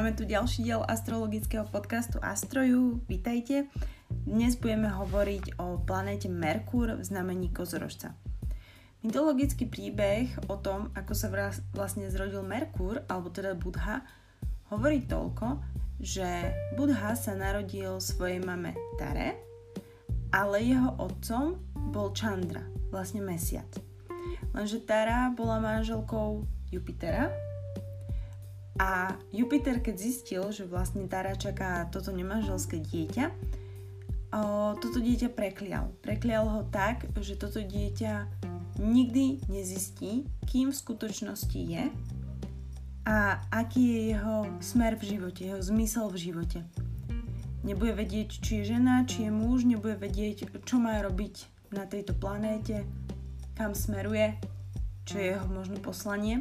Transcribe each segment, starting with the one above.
Máme tu ďalší diel astrologického podcastu Astroju. Vítajte. Dnes budeme hovoriť o planéte Merkúr v znamení kozorožca. Mytologický príbeh o tom, ako sa vlastne zrodil Merkúr, alebo teda Budha, hovorí toľko, že Budha sa narodil svojej mame Tare, ale jeho otcom bol Chandra, vlastne mesiac. Lenže Tara bola manželkou Jupitera, a Jupiter, keď zistil, že vlastne Tara čaká toto nemanželské dieťa, o, toto dieťa preklial. Preklial ho tak, že toto dieťa nikdy nezistí, kým v skutočnosti je a aký je jeho smer v živote, jeho zmysel v živote. Nebude vedieť, či je žena, či je muž, nebude vedieť, čo má robiť na tejto planéte, kam smeruje, čo je jeho možno poslanie.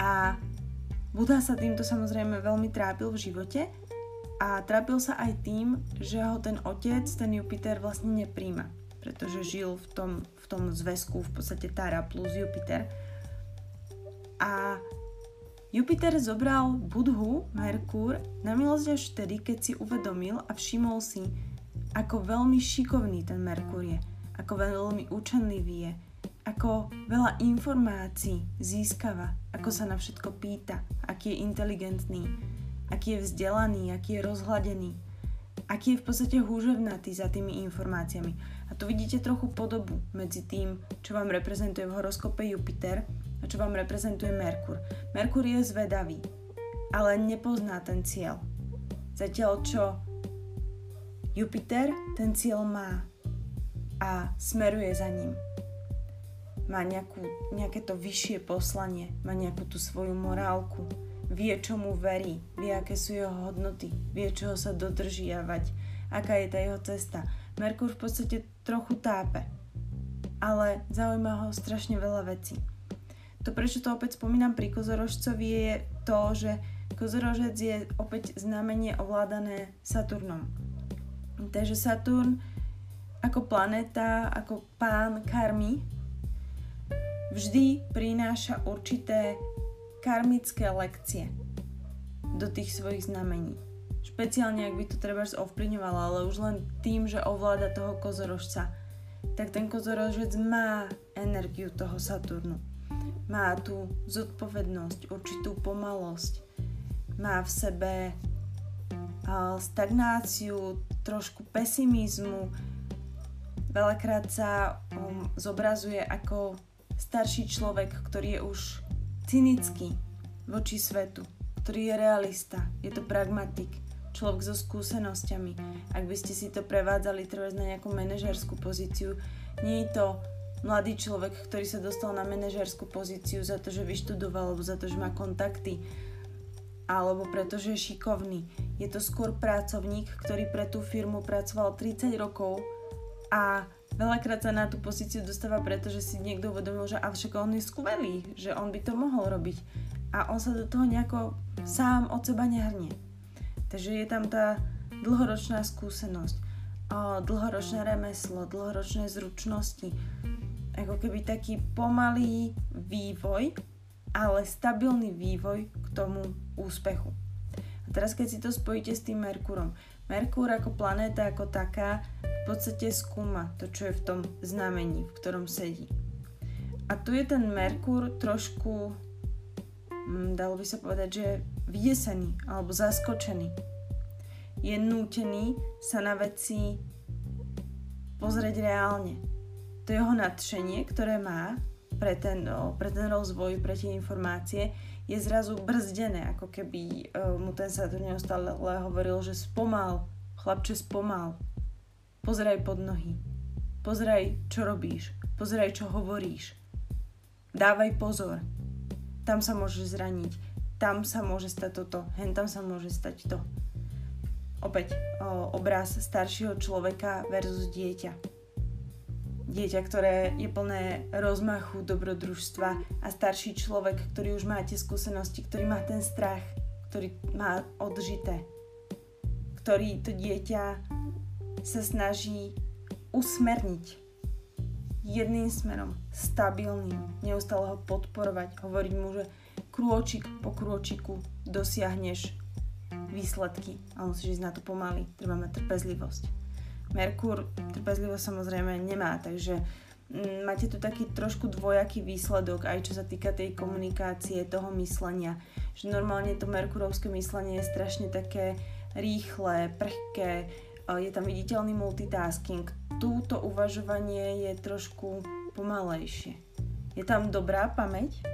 A Buddha sa týmto samozrejme veľmi trápil v živote a trápil sa aj tým, že ho ten otec, ten Jupiter vlastne nepríjma, pretože žil v tom, v tom zväzku v podstate Tara plus Jupiter. A Jupiter zobral Budhu, Merkúr, na milosť až vtedy, keď si uvedomil a všimol si, ako veľmi šikovný ten Merkúr je, ako veľmi učenlivý je, ako veľa informácií získava, ako sa na všetko pýta, aký je inteligentný, aký je vzdelaný, aký je rozhladený, aký je v podstate húževnatý za tými informáciami. A tu vidíte trochu podobu medzi tým, čo vám reprezentuje v horoskope Jupiter a čo vám reprezentuje Merkur. Merkur je zvedavý, ale nepozná ten cieľ. Zatiaľ čo Jupiter ten cieľ má a smeruje za ním má nejakú, nejaké to vyššie poslanie, má nejakú tú svoju morálku, vie, čomu verí, vie, aké sú jeho hodnoty, vie, čoho sa dodržiavať, aká je tá jeho cesta. Merkur v podstate trochu tápe, ale zaujíma ho strašne veľa vecí. To, prečo to opäť spomínam pri kozorožcovi, je to, že kozorožec je opäť znamenie ovládané Saturnom. Takže Saturn ako planéta, ako pán karmy, vždy prináša určité karmické lekcie do tých svojich znamení. Špeciálne, ak by to treba ovplyvňovalo, ale už len tým, že ovláda toho kozorožca, tak ten kozorožec má energiu toho Saturnu. Má tú zodpovednosť, určitú pomalosť. Má v sebe stagnáciu, trošku pesimizmu. Veľakrát sa um, zobrazuje ako starší človek, ktorý je už cynický voči svetu, ktorý je realista, je to pragmatik, človek so skúsenosťami. Ak by ste si to prevádzali treba na nejakú manažerskú pozíciu, nie je to mladý človek, ktorý sa dostal na manažerskú pozíciu za to, že vyštudoval, alebo za to, že má kontakty, alebo pretože je šikovný. Je to skôr pracovník, ktorý pre tú firmu pracoval 30 rokov a veľakrát sa na tú pozíciu dostáva preto, že si niekto uvedomil, že avšak on je skvelý, že on by to mohol robiť. A on sa do toho nejako sám od seba nehrnie. Takže je tam tá dlhoročná skúsenosť, dlhoročné remeslo, dlhoročné zručnosti. Ako keby taký pomalý vývoj, ale stabilný vývoj k tomu úspechu. A teraz keď si to spojíte s tým Merkúrom. Merkúr ako planéta, ako taká, v podstate skúma to, čo je v tom znamení, v ktorom sedí. A tu je ten Merkúr trošku, hm, dalo by sa povedať, že vydesený alebo zaskočený. Je nútený sa na veci pozrieť reálne. To jeho nadšenie, ktoré má pre ten, pre ten rozvoj, pre tie informácie, je zrazu brzdené, ako keby uh, mu ten Saturn neustále hovoril, že spomal, chlapče spomal, pozeraj pod nohy, pozeraj, čo robíš, pozeraj, čo hovoríš, dávaj pozor, tam sa môže zraniť, tam sa môže stať toto, hen tam sa môže stať to. Opäť o, obraz staršieho človeka versus dieťa dieťa, ktoré je plné rozmachu, dobrodružstva a starší človek, ktorý už má tie skúsenosti, ktorý má ten strach, ktorý má odžité, ktorý to dieťa sa snaží usmerniť jedným smerom, stabilným, neustále ho podporovať, hovoriť mu, že krôčik po krôčiku dosiahneš výsledky, ale musíš ísť na to pomaly, treba mať trpezlivosť. Merkur trpezlivosť samozrejme nemá, takže mm, máte tu taký trošku dvojaký výsledok, aj čo sa týka tej komunikácie, toho myslenia. Že normálne to merkurovské myslenie je strašne také rýchle, prhké, je tam viditeľný multitasking. Túto uvažovanie je trošku pomalejšie. Je tam dobrá pamäť,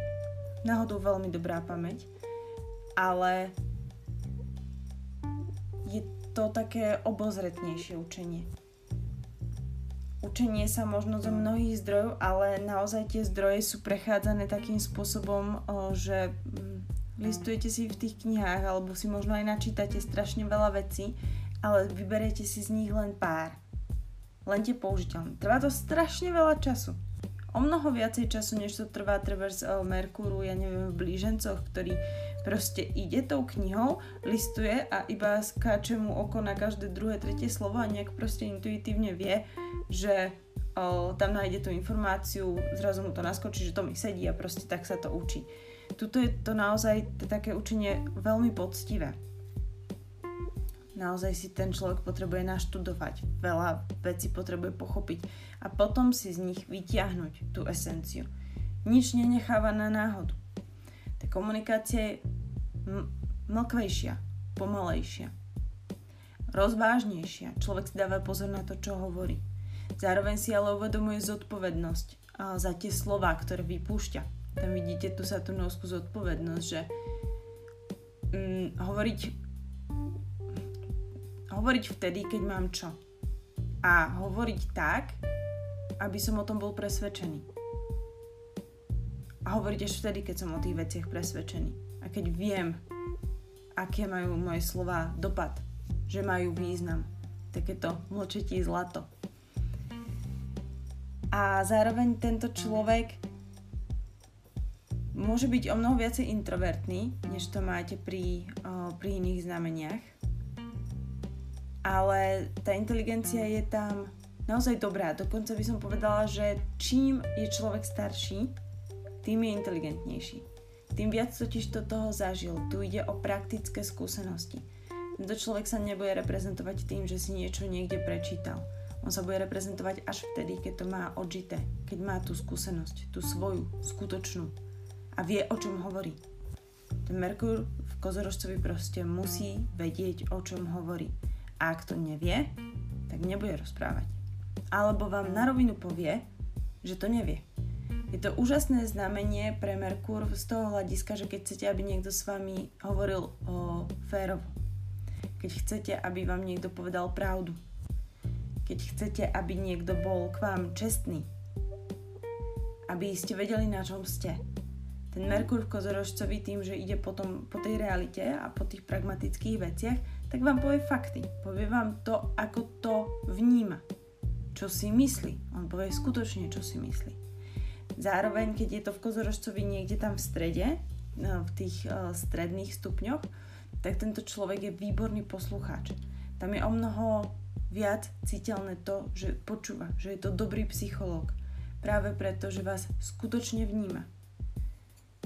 náhodou veľmi dobrá pamäť, ale to také obozretnejšie učenie. Učenie sa možno zo mnohých zdrojov, ale naozaj tie zdroje sú prechádzané takým spôsobom, že mm, listujete si v tých knihách alebo si možno aj načítate strašne veľa vecí, ale vyberiete si z nich len pár. Len tie použiteľné. Trvá to strašne veľa času o mnoho viacej času, než to trvá trebárs Merkúru, ja neviem, v blížencoch, ktorý proste ide tou knihou, listuje a iba skáče mu oko na každé druhé, tretie slovo a nejak proste intuitívne vie, že uh, tam nájde tú informáciu, zrazu mu to naskočí, že to mi sedí a proste tak sa to učí. Tuto je to naozaj také učenie veľmi poctivé. Naozaj si ten človek potrebuje naštudovať, veľa vecí potrebuje pochopiť a potom si z nich vytiahnuť tú esenciu. Nič nenecháva na náhodu. Tá komunikácia je m- mlkvejšia, pomalejšia, rozvážnejšia. Človek si dáva pozor na to, čo hovorí. Zároveň si ale uvedomuje zodpovednosť za tie slova, ktoré vypúšťa. Tam vidíte tu Saturnovskú zodpovednosť, že mm, hovoriť hovoriť vtedy, keď mám čo. A hovoriť tak, aby som o tom bol presvedčený. A hovoriť až vtedy, keď som o tých veciach presvedčený. A keď viem, aké majú moje slova dopad, že majú význam. Takéto mlčetí zlato. A zároveň tento človek môže byť o mnoho viacej introvertný, než to máte pri, pri iných znameniach ale tá inteligencia je tam naozaj dobrá. Dokonca by som povedala, že čím je človek starší, tým je inteligentnejší. Tým viac totiž to toho zažil. Tu ide o praktické skúsenosti. Tento človek sa nebude reprezentovať tým, že si niečo niekde prečítal. On sa bude reprezentovať až vtedy, keď to má odžité, keď má tú skúsenosť, tú svoju, skutočnú a vie, o čom hovorí. Ten Merkur v kozorožcovi proste musí vedieť, o čom hovorí. A ak to nevie, tak nebude rozprávať. Alebo vám na rovinu povie, že to nevie. Je to úžasné znamenie pre Merkur z toho hľadiska, že keď chcete, aby niekto s vami hovoril o férovo, keď chcete, aby vám niekto povedal pravdu, keď chcete, aby niekto bol k vám čestný, aby ste vedeli, na čom ste. Ten Merkur v kozorožcovi tým, že ide potom po tej realite a po tých pragmatických veciach, tak vám povie fakty. Povie vám to, ako to vníma. Čo si myslí. On povie skutočne, čo si myslí. Zároveň, keď je to v kozorožcovi niekde tam v strede, no, v tých uh, stredných stupňoch, tak tento človek je výborný poslucháč. Tam je o mnoho viac citeľné to, že počúva, že je to dobrý psychológ. Práve preto, že vás skutočne vníma.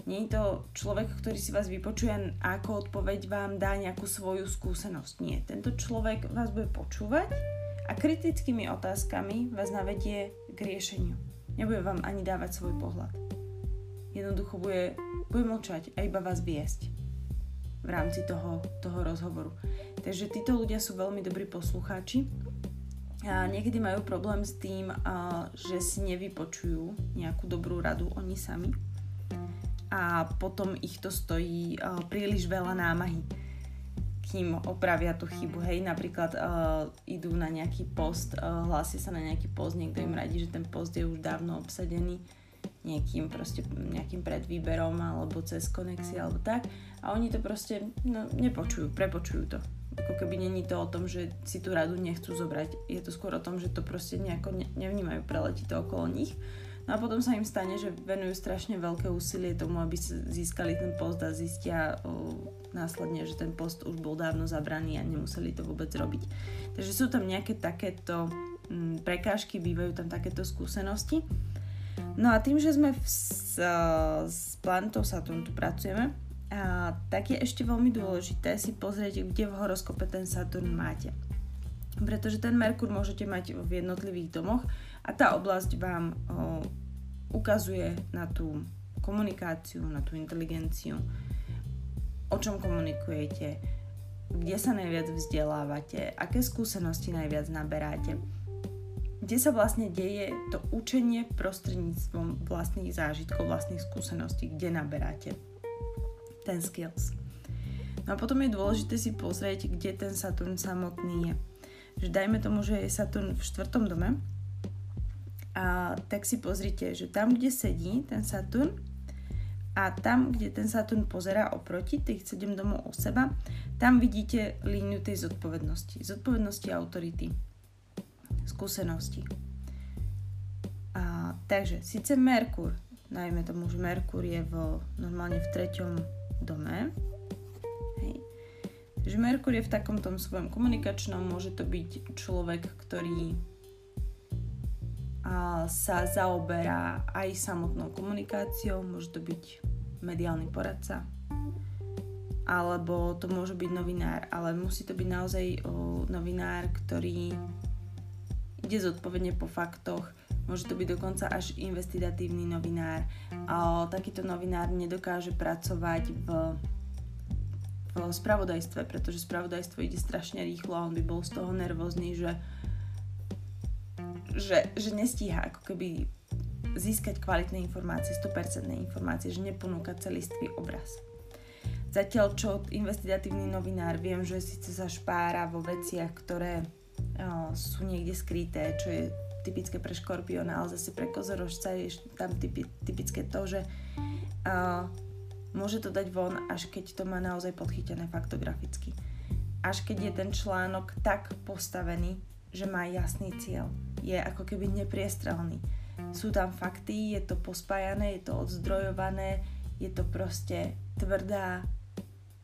Nie je to človek, ktorý si vás vypočuje a ako odpoveď vám dá nejakú svoju skúsenosť. Nie. Tento človek vás bude počúvať a kritickými otázkami vás navedie k riešeniu. Nebude vám ani dávať svoj pohľad. Jednoducho bude, bude mlčať a iba vás viesť v rámci toho, toho rozhovoru. Takže títo ľudia sú veľmi dobrí poslucháči a niekedy majú problém s tým, že si nevypočujú nejakú dobrú radu oni sami a potom ich to stojí uh, príliš veľa námahy kým opravia tú chybu. Hej, napríklad uh, idú na nejaký post, uh, hlásia sa na nejaký post, niekto im radí, že ten post je už dávno obsadený nejakým proste nejakým predvýberom alebo cez konexie alebo tak a oni to proste no, nepočujú, prepočujú to. Ako keby není to o tom, že si tú radu nechcú zobrať. Je to skôr o tom, že to proste nejako ne- nevnímajú, preletí to okolo nich No a potom sa im stane, že venujú strašne veľké úsilie tomu, aby získali ten post a zistia o, následne, že ten post už bol dávno zabraný a nemuseli to vôbec robiť. Takže sú tam nejaké takéto m, mm, prekážky, bývajú tam takéto skúsenosti. No a tým, že sme v, s, s planetou Saturn tu pracujeme a, tak je ešte veľmi dôležité si pozrieť, kde v horoskope ten Saturn máte. Pretože ten Merkur môžete mať v jednotlivých domoch a tá oblasť vám o, ukazuje na tú komunikáciu, na tú inteligenciu, o čom komunikujete, kde sa najviac vzdelávate, aké skúsenosti najviac naberáte, kde sa vlastne deje to učenie prostredníctvom vlastných zážitkov, vlastných skúseností, kde naberáte ten skills. No a potom je dôležité si pozrieť, kde ten Saturn samotný je. Že dajme tomu, že je Saturn v štvrtom dome, a tak si pozrite, že tam, kde sedí ten Saturn, a tam, kde ten Saturn pozerá oproti, tých 7 domov o seba, tam vidíte líniu tej zodpovednosti. Zodpovednosti autority. Skúsenosti. A, takže, síce Merkur, najmä tomu, že Merkur je v, normálne v treťom dome, hej, že Merkur je v takom tom svojom komunikačnom, môže to byť človek, ktorý sa zaoberá aj samotnou komunikáciou, môže to byť mediálny poradca, alebo to môže byť novinár, ale musí to byť naozaj novinár, ktorý ide zodpovedne po faktoch, môže to byť dokonca až investigatívny novinár. A takýto novinár nedokáže pracovať v, v spravodajstve, pretože spravodajstvo ide strašne rýchlo a on by bol z toho nervózny, že, že, že nestíha ako keby získať kvalitné informácie, 100% informácie, že neponúka celistvý obraz. Zatiaľ čo investigatívny novinár viem, že síce sa špára vo veciach, ktoré o, sú niekde skryté, čo je typické pre škorpiona, ale zase pre kozorožca je tam typi, typické to, že o, môže to dať von, až keď to má naozaj podchytené faktograficky. Až keď je ten článok tak postavený, že má jasný cieľ. Je ako keby nepriestrelný sú tam fakty, je to pospájané, je to odzdrojované, je to proste tvrdá,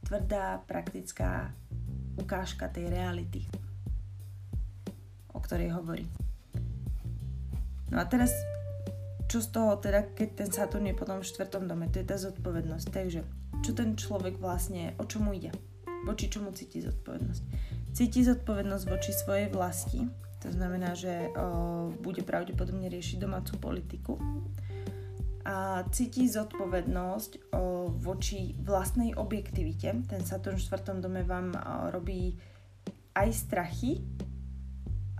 tvrdá praktická ukážka tej reality, o ktorej hovorí. No a teraz, čo z toho teda, keď ten Saturn je potom v štvrtom dome, to je tá zodpovednosť. Takže, čo ten človek vlastne, o čomu ide? Voči čomu cíti zodpovednosť? Cíti zodpovednosť voči svojej vlasti, to znamená, že o, bude pravdepodobne riešiť domácu politiku a cíti zodpovednosť o, voči vlastnej objektivite. Ten Saturn v 4. dome vám o, robí aj strachy.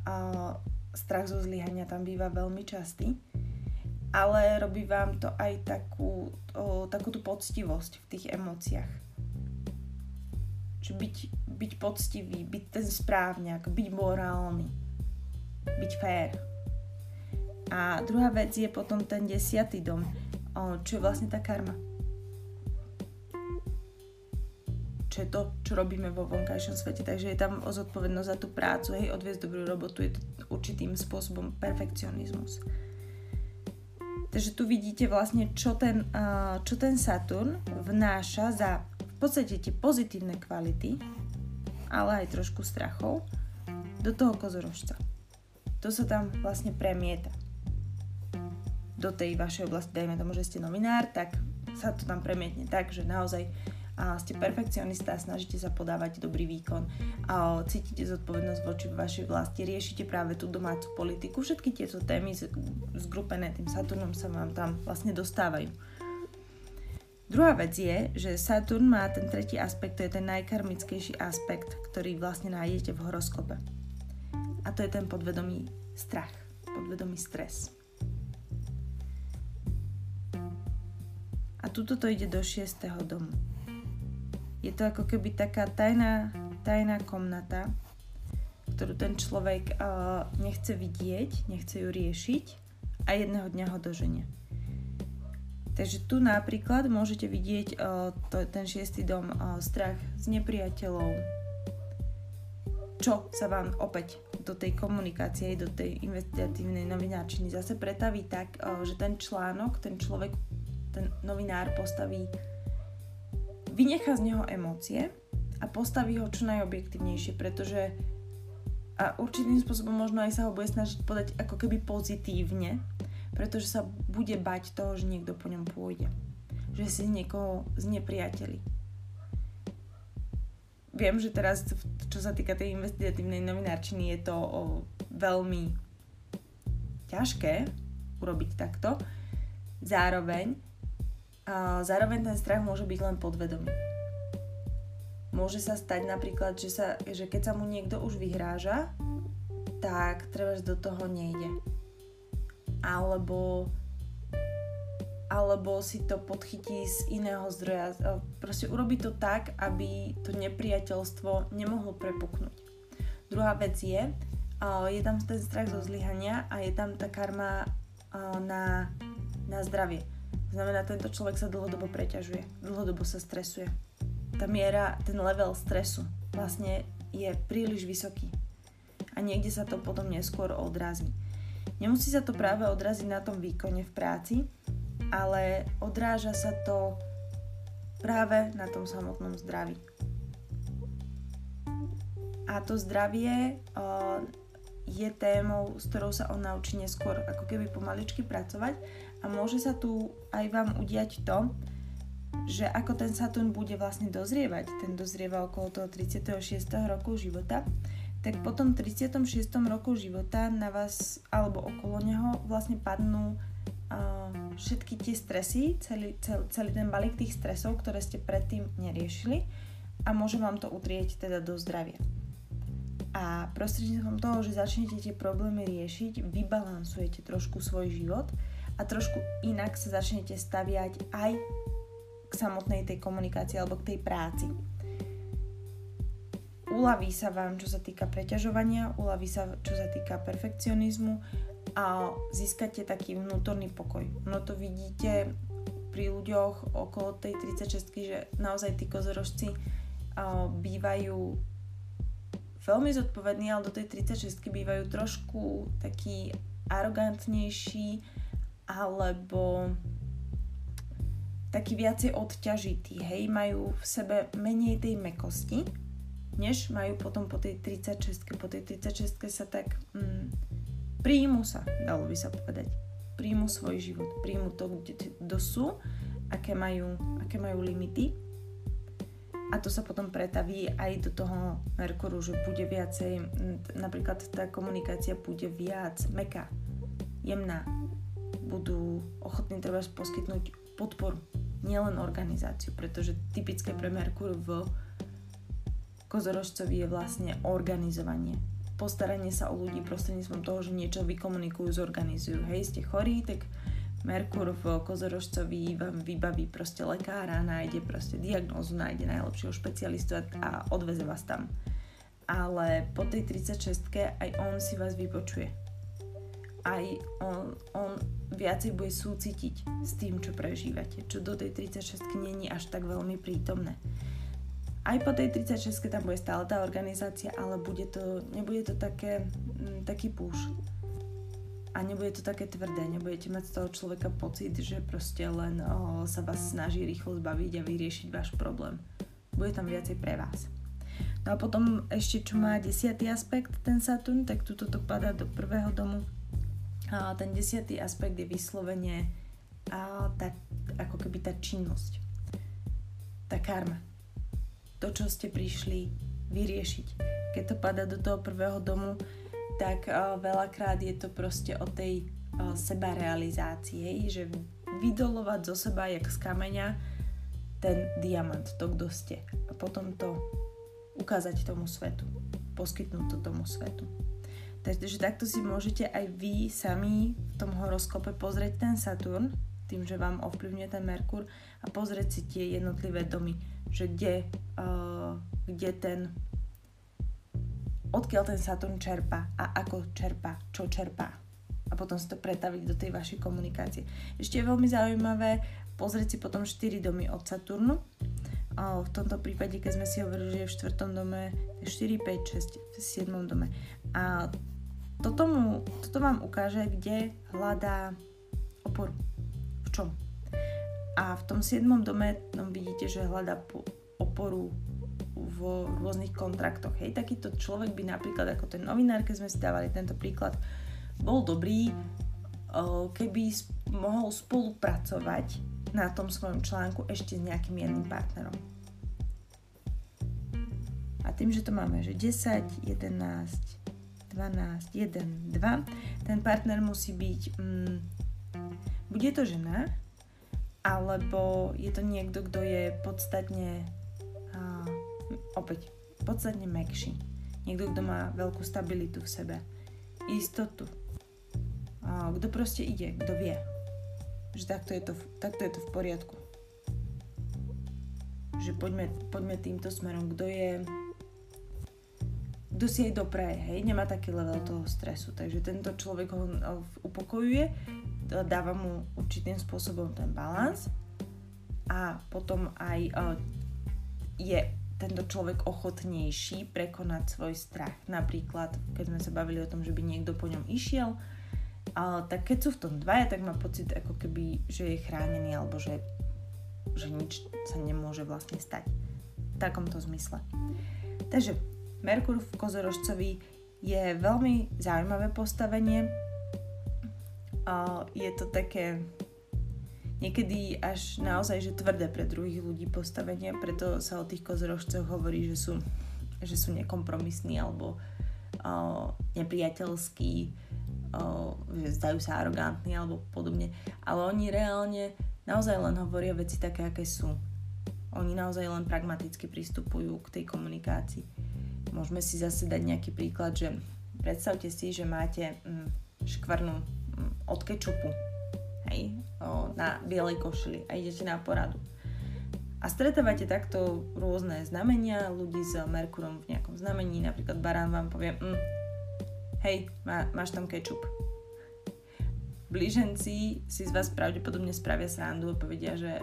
A strach zo zlyhania tam býva veľmi častý. Ale robí vám to aj takú, o, takú tú poctivosť v tých emóciách. Čiže byť, byť poctivý, byť ten správňak, byť morálny byť fér. A druhá vec je potom ten desiatý dom, čo je vlastne tá karma. Čo je to, čo robíme vo vonkajšom svete. Takže je tam zodpovednosť za tú prácu, hej, odviesť dobrú robotu, je to určitým spôsobom perfekcionizmus. Takže tu vidíte vlastne, čo ten, čo ten Saturn vnáša za v podstate tie pozitívne kvality, ale aj trošku strachov do toho kozorožca. To sa tam vlastne premieta. Do tej vašej oblasti, dajme tomu, že ste novinár, tak sa to tam premietne tak, že naozaj a ste perfekcionista, snažíte sa podávať dobrý výkon, a cítite zodpovednosť voči vašej vlasti, riešite práve tú domácu politiku, všetky tieto témy zgrupené tým Saturnom sa vám tam vlastne dostávajú. Druhá vec je, že Saturn má ten tretí aspekt, to je ten najkarmickejší aspekt, ktorý vlastne nájdete v horoskope. A to je ten podvedomý strach, podvedomý stres. A tuto to ide do 6. domu. Je to ako keby taká tajná, tajná komnata, ktorú ten človek uh, nechce vidieť, nechce ju riešiť a jedného dňa ho doženie. Takže tu napríklad môžete vidieť uh, to, ten šiestý dom, uh, strach z nepriateľov, čo sa vám opäť do tej komunikácie, do tej investigatívnej novinárčiny zase pretaví tak, že ten článok, ten človek, ten novinár postaví, vynecha z neho emócie a postaví ho čo najobjektívnejšie, pretože a určitým spôsobom možno aj sa ho bude snažiť podať ako keby pozitívne, pretože sa bude bať toho, že niekto po ňom pôjde. Že si niekoho znepriateli viem, že teraz, čo sa týka tej investigatívnej novinárčiny, je to o, veľmi ťažké urobiť takto. Zároveň, a zároveň ten strach môže byť len podvedomý. Môže sa stať napríklad, že, sa, že keď sa mu niekto už vyhráža, tak treba, do toho nejde. Alebo alebo si to podchytí z iného zdroja. Proste urobi to tak, aby to nepriateľstvo nemohlo prepuknúť. Druhá vec je, je tam ten strach zo zlyhania a je tam tá karma na, na zdravie. Znamená, tento človek sa dlhodobo preťažuje, dlhodobo sa stresuje. Tá miera, ten level stresu vlastne je príliš vysoký. A niekde sa to potom neskôr odrazí. Nemusí sa to práve odraziť na tom výkone v práci, ale odráža sa to práve na tom samotnom zdraví. A to zdravie uh, je témou, s ktorou sa on naučí neskôr ako keby pomaličky pracovať a môže sa tu aj vám udiať to, že ako ten Saturn bude vlastne dozrievať, ten dozrieva okolo toho 36. roku života, tak po tom 36. roku života na vás alebo okolo neho vlastne padnú všetky tie stresy, celý, cel, celý ten balík tých stresov, ktoré ste predtým neriešili a môže vám to utrieť teda do zdravia. A prostredníctvom toho, že začnete tie problémy riešiť, vybalansujete trošku svoj život a trošku inak sa začnete staviať aj k samotnej tej komunikácii alebo k tej práci. Uľaví sa vám, čo sa týka preťažovania, uľaví sa, čo sa týka perfekcionizmu a získate taký vnútorný pokoj. No to vidíte pri ľuďoch okolo tej 36 že naozaj tí kozorožci bývajú veľmi zodpovední, ale do tej 36 bývajú trošku taký arogantnejší alebo taký viacej odťažitý, hej, majú v sebe menej tej mekosti, než majú potom po tej 36 po tej 36 sa tak mm, príjmu sa, dalo by sa povedať. Príjmu svoj život, príjmu to, kde kto sú, aké majú, aké majú limity a to sa potom pretaví aj do toho Merkuru, že bude viacej, napríklad tá komunikácia bude viac meká, jemná. Budú ochotní treba poskytnúť podporu, nielen organizáciu, pretože typické pre Merkur v kozorožcovi je vlastne organizovanie postaranie sa o ľudí prostredníctvom toho, že niečo vykomunikujú, zorganizujú. Hej, ste chorí, tak Merkur v kozorožcovi vám vybaví proste lekára, nájde proste diagnózu, nájde najlepšieho špecialistu a odveze vás tam. Ale po tej 36 aj on si vás vypočuje. Aj on, on viacej bude súcitiť s tým, čo prežívate, čo do tej 36 není až tak veľmi prítomné aj po tej 36 tam bude stále tá organizácia, ale bude to, nebude to také, mm, taký púš. A nebude to také tvrdé, nebudete mať z toho človeka pocit, že proste len oh, sa vás snaží rýchlo zbaviť a vyriešiť váš problém. Bude tam viacej pre vás. No a potom ešte čo má desiatý aspekt ten Saturn, tak tuto to padá do prvého domu. A ten desiatý aspekt je vyslovene a tá, ako keby tá činnosť. Tá karma to, čo ste prišli vyriešiť. Keď to pada do toho prvého domu, tak uh, veľakrát je to proste o tej uh, sebarealizácii, že vydolovať zo seba, jak z kameňa, ten diamant, to, kto ste. A potom to ukázať tomu svetu, poskytnúť to tomu svetu. Takže takto si môžete aj vy sami v tom horoskope pozrieť ten Saturn, tým, že vám ovplyvňuje ten Merkur a pozrieť si tie jednotlivé domy že kde, uh, kde ten odkiaľ ten Saturn čerpa a ako čerpa, čo čerpa a potom si to pretaviť do tej vašej komunikácie. Ešte je veľmi zaujímavé pozrieť si potom 4 domy od Saturnu. A v tomto prípade, keď sme si hovorili, že je v 4. dome 4, 5, 6, v 7. dome. A toto, mu, toto vám ukáže, kde hľadá oporu. V čom? A v tom 7. dome no, vidíte, že hľadá oporu v rôznych kontraktoch. Hej, takýto človek by napríklad, ako ten novinár, keď sme si tento príklad, bol dobrý, keby mohol spolupracovať na tom svojom článku ešte s nejakým jedným partnerom. A tým, že to máme, že 10, 11, 12, 1, 2, ten partner musí byť, mm, bude to žena, alebo je to niekto, kto je podstatne, uh, opäť, podstatne mekší. Niekto, kto má veľkú stabilitu v sebe, istotu, uh, kto proste ide, kto vie, že takto je to, takto je to v poriadku. Že poďme, poďme týmto smerom, kto je kto si aj dopraje, hej, nemá taký level toho stresu. Takže tento človek ho upokojuje, dáva mu určitým spôsobom ten balans a potom aj je tento človek ochotnejší prekonať svoj strach. Napríklad, keď sme sa bavili o tom, že by niekto po ňom išiel, ale tak keď sú v tom dvaja, tak má pocit ako keby, že je chránený alebo že, že nič sa nemôže vlastne stať. V takomto zmysle. Takže Merkur v kozorožcovi je veľmi zaujímavé postavenie. Je to také niekedy až naozaj že tvrdé pre druhých ľudí postavenie, preto sa o tých kozorožcoch hovorí, že sú, že sú nekompromisní alebo nepriateľskí, že zdajú sa arogantní alebo podobne. Ale oni reálne naozaj len hovoria veci také, aké sú. Oni naozaj len pragmaticky pristupujú k tej komunikácii môžeme si zase dať nejaký príklad, že predstavte si, že máte mm, škvrnu od kečupu hej, o, na bielej košili a idete na poradu. A stretávate takto rôzne znamenia ľudí s Merkurom v nejakom znamení, napríklad Barán vám povie, mm, hej, má, máš tam kečup. Blíženci si z vás pravdepodobne spravia srandu a povedia, že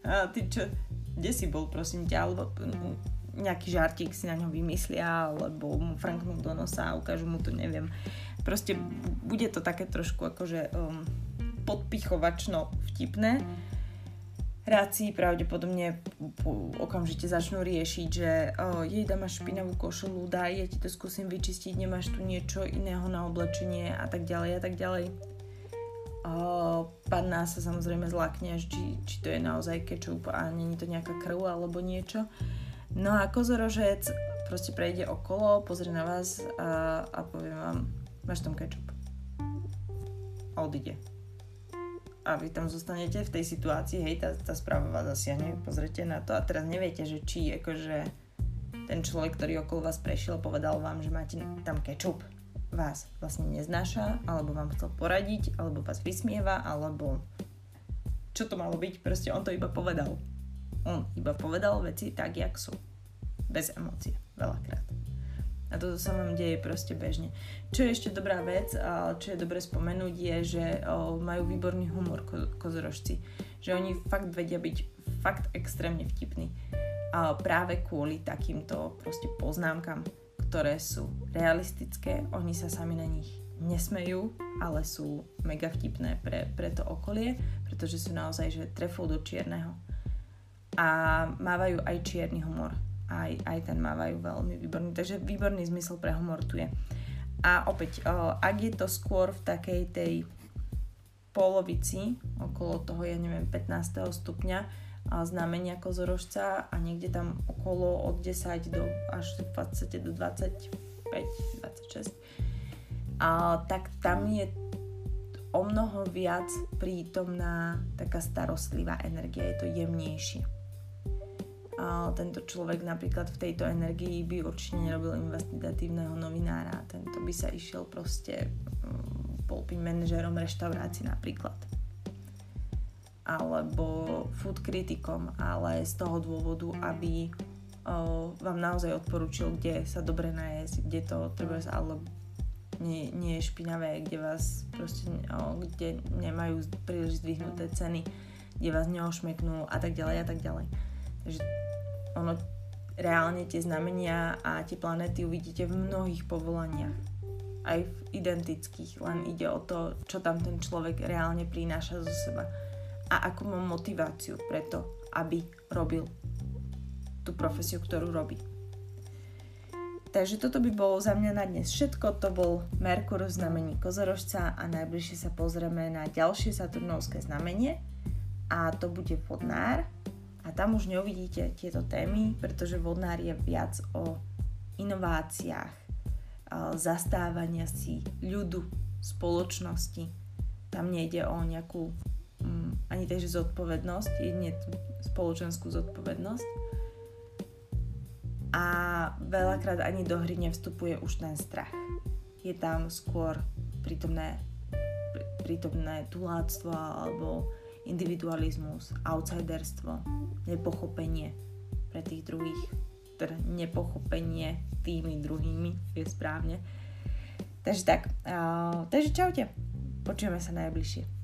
a ty čo, kde si bol, prosím ťa, alebo mm, nejaký žartík si na ňom vymyslia, alebo mu franknú do nosa a ukážu mu to, neviem. Proste bude to také trošku akože um, podpichovačno vtipné. Ráci pravdepodobne okamžite začnú riešiť, že oh, jej máš špinavú košelu, daj, ja ti to skúsim vyčistiť, nemáš tu niečo iného na oblečenie a tak ďalej a tak ďalej. Uh, panna sa samozrejme zlakne, či, či to je naozaj kečup a není to nejaká krv alebo niečo. No a kozorožec proste prejde okolo, pozrie na vás a, a povie vám, máš tam kečup. A odíde. A vy tam zostanete v tej situácii, hej, tá, tá správa vás zasiahne, pozrite na to a teraz neviete, že či akože ten človek, ktorý okolo vás prešiel, povedal vám, že máte tam kečup. Vás vlastne neznáša, alebo vám chcel poradiť, alebo vás vysmieva, alebo čo to malo byť, proste on to iba povedal. On iba povedal veci tak, jak sú. Bez emócie. Veľakrát. A toto sa vám deje proste bežne. Čo je ešte dobrá vec, čo je dobre spomenúť, je, že majú výborný humor ko- kozorožci. Že oni fakt vedia byť fakt extrémne vtipní. A práve kvôli takýmto proste poznámkam, ktoré sú realistické, oni sa sami na nich nesmejú, ale sú mega vtipné pre, pre to okolie, pretože sú naozaj, že trefou do čierneho a mávajú aj čierny humor. Aj, aj ten mávajú veľmi výborný. Takže výborný zmysel pre humor tu je. A opäť, ak je to skôr v takej tej polovici, okolo toho, ja neviem, 15. stupňa, znamenia kozorožca a niekde tam okolo od 10 do až v podstate do 25, 26, a, tak tam je o mnoho viac prítomná taká starostlivá energia, je to jemnejšie tento človek napríklad v tejto energii by určite nerobil investigatívneho novinára. Tento by sa išiel proste mm, bol by manažerom reštaurácií napríklad. Alebo food kritikom, ale z toho dôvodu, aby o, vám naozaj odporúčil, kde sa dobre najesť, kde to treba, ale nie, nie je špinavé, kde vás proste, o, kde nemajú príliš zdvihnuté ceny, kde vás neošmeknú a tak ďalej a tak ďalej. Takže ono reálne tie znamenia a tie planéty uvidíte v mnohých povolaniach. Aj v identických, len ide o to, čo tam ten človek reálne prináša zo seba. A akú má motiváciu preto, aby robil tú profesiu, ktorú robí. Takže toto by bolo za mňa na dnes všetko. To bol Merkur v znamení kozorožca a najbližšie sa pozrieme na ďalšie Saturnovské znamenie a to bude vodnár a tam už neuvidíte tieto témy, pretože vodnár je viac o inováciách, zastávania si ľudu, spoločnosti. Tam nejde o nejakú um, ani takže zodpovednosť, jedine spoločenskú zodpovednosť. A veľakrát ani do hry nevstupuje už ten strach. Je tam skôr prítomné, prítomné tuláctvo alebo individualizmus, outsiderstvo, nepochopenie pre tých druhých, teda nepochopenie tými druhými, je správne. Takže tak, uh, takže čaute, počujeme sa najbližšie.